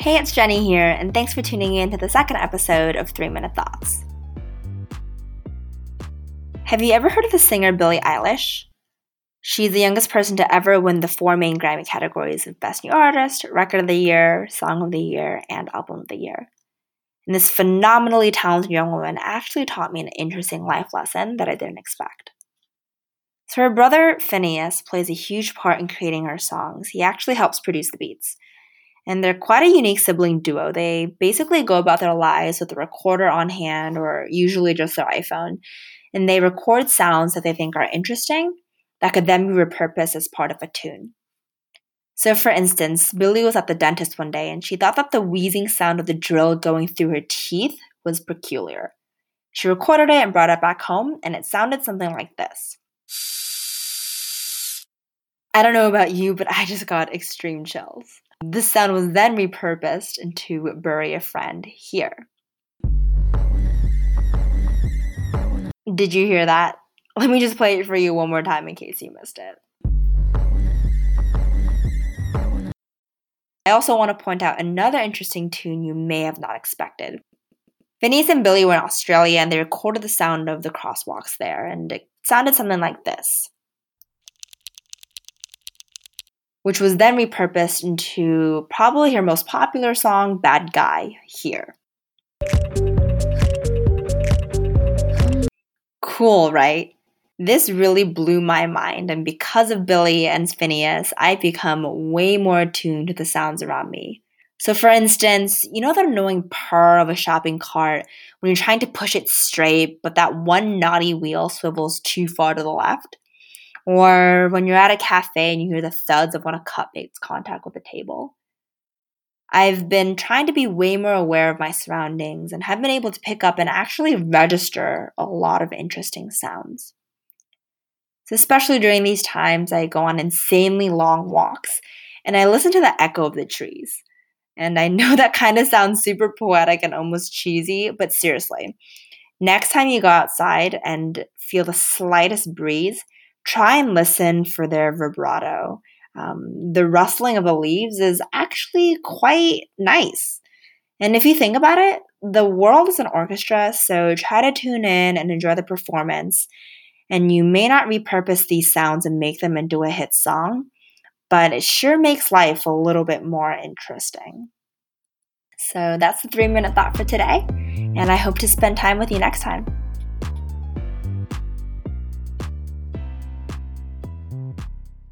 Hey, it's Jenny here, and thanks for tuning in to the second episode of 3 Minute Thoughts. Have you ever heard of the singer Billie Eilish? She's the youngest person to ever win the four main Grammy categories of Best New Artist, Record of the Year, Song of the Year, and Album of the Year. And this phenomenally talented young woman actually taught me an interesting life lesson that I didn't expect. So, her brother Finneas plays a huge part in creating her songs. He actually helps produce the beats and they're quite a unique sibling duo. They basically go about their lives with a recorder on hand or usually just their iPhone, and they record sounds that they think are interesting that could then be repurposed as part of a tune. So, for instance, Billie was at the dentist one day and she thought that the wheezing sound of the drill going through her teeth was peculiar. She recorded it and brought it back home, and it sounded something like this. I don't know about you, but I just got extreme chills. This sound was then repurposed into Bury a Friend here. Did you hear that? Let me just play it for you one more time in case you missed it. I also want to point out another interesting tune you may have not expected. Finneas and Billie were in Australia and they recorded the sound of the crosswalks there, and it sounded something like this. Which was then repurposed into probably her most popular song, Bad Guy, here. Cool, right? This really blew my mind, and because of Billie and Finneas, I've become way more attuned to the sounds around me. So, for instance, you know that annoying purr of a shopping cart when you're trying to push it straight, but that one naughty wheel swivels too far to the left? Or when you're at a cafe and you hear the thuds of when a cup makes contact with the table. I've been trying to be way more aware of my surroundings and have been able to pick up and actually register a lot of interesting sounds. So, especially during these times, I go on insanely long walks and I listen to the echo of the trees. And I know that kind of sounds super poetic and almost cheesy, but seriously, next time you go outside and feel the slightest breeze, try and listen for their vibrato. Um, the rustling of the leaves is actually quite nice. And if you think about it, the world is an orchestra, so try to tune in and enjoy the performance. And you may not repurpose these sounds and make them into a hit song, but it sure makes life a little bit more interesting. So that's the three minute thought for today, and I hope to spend time with you next time.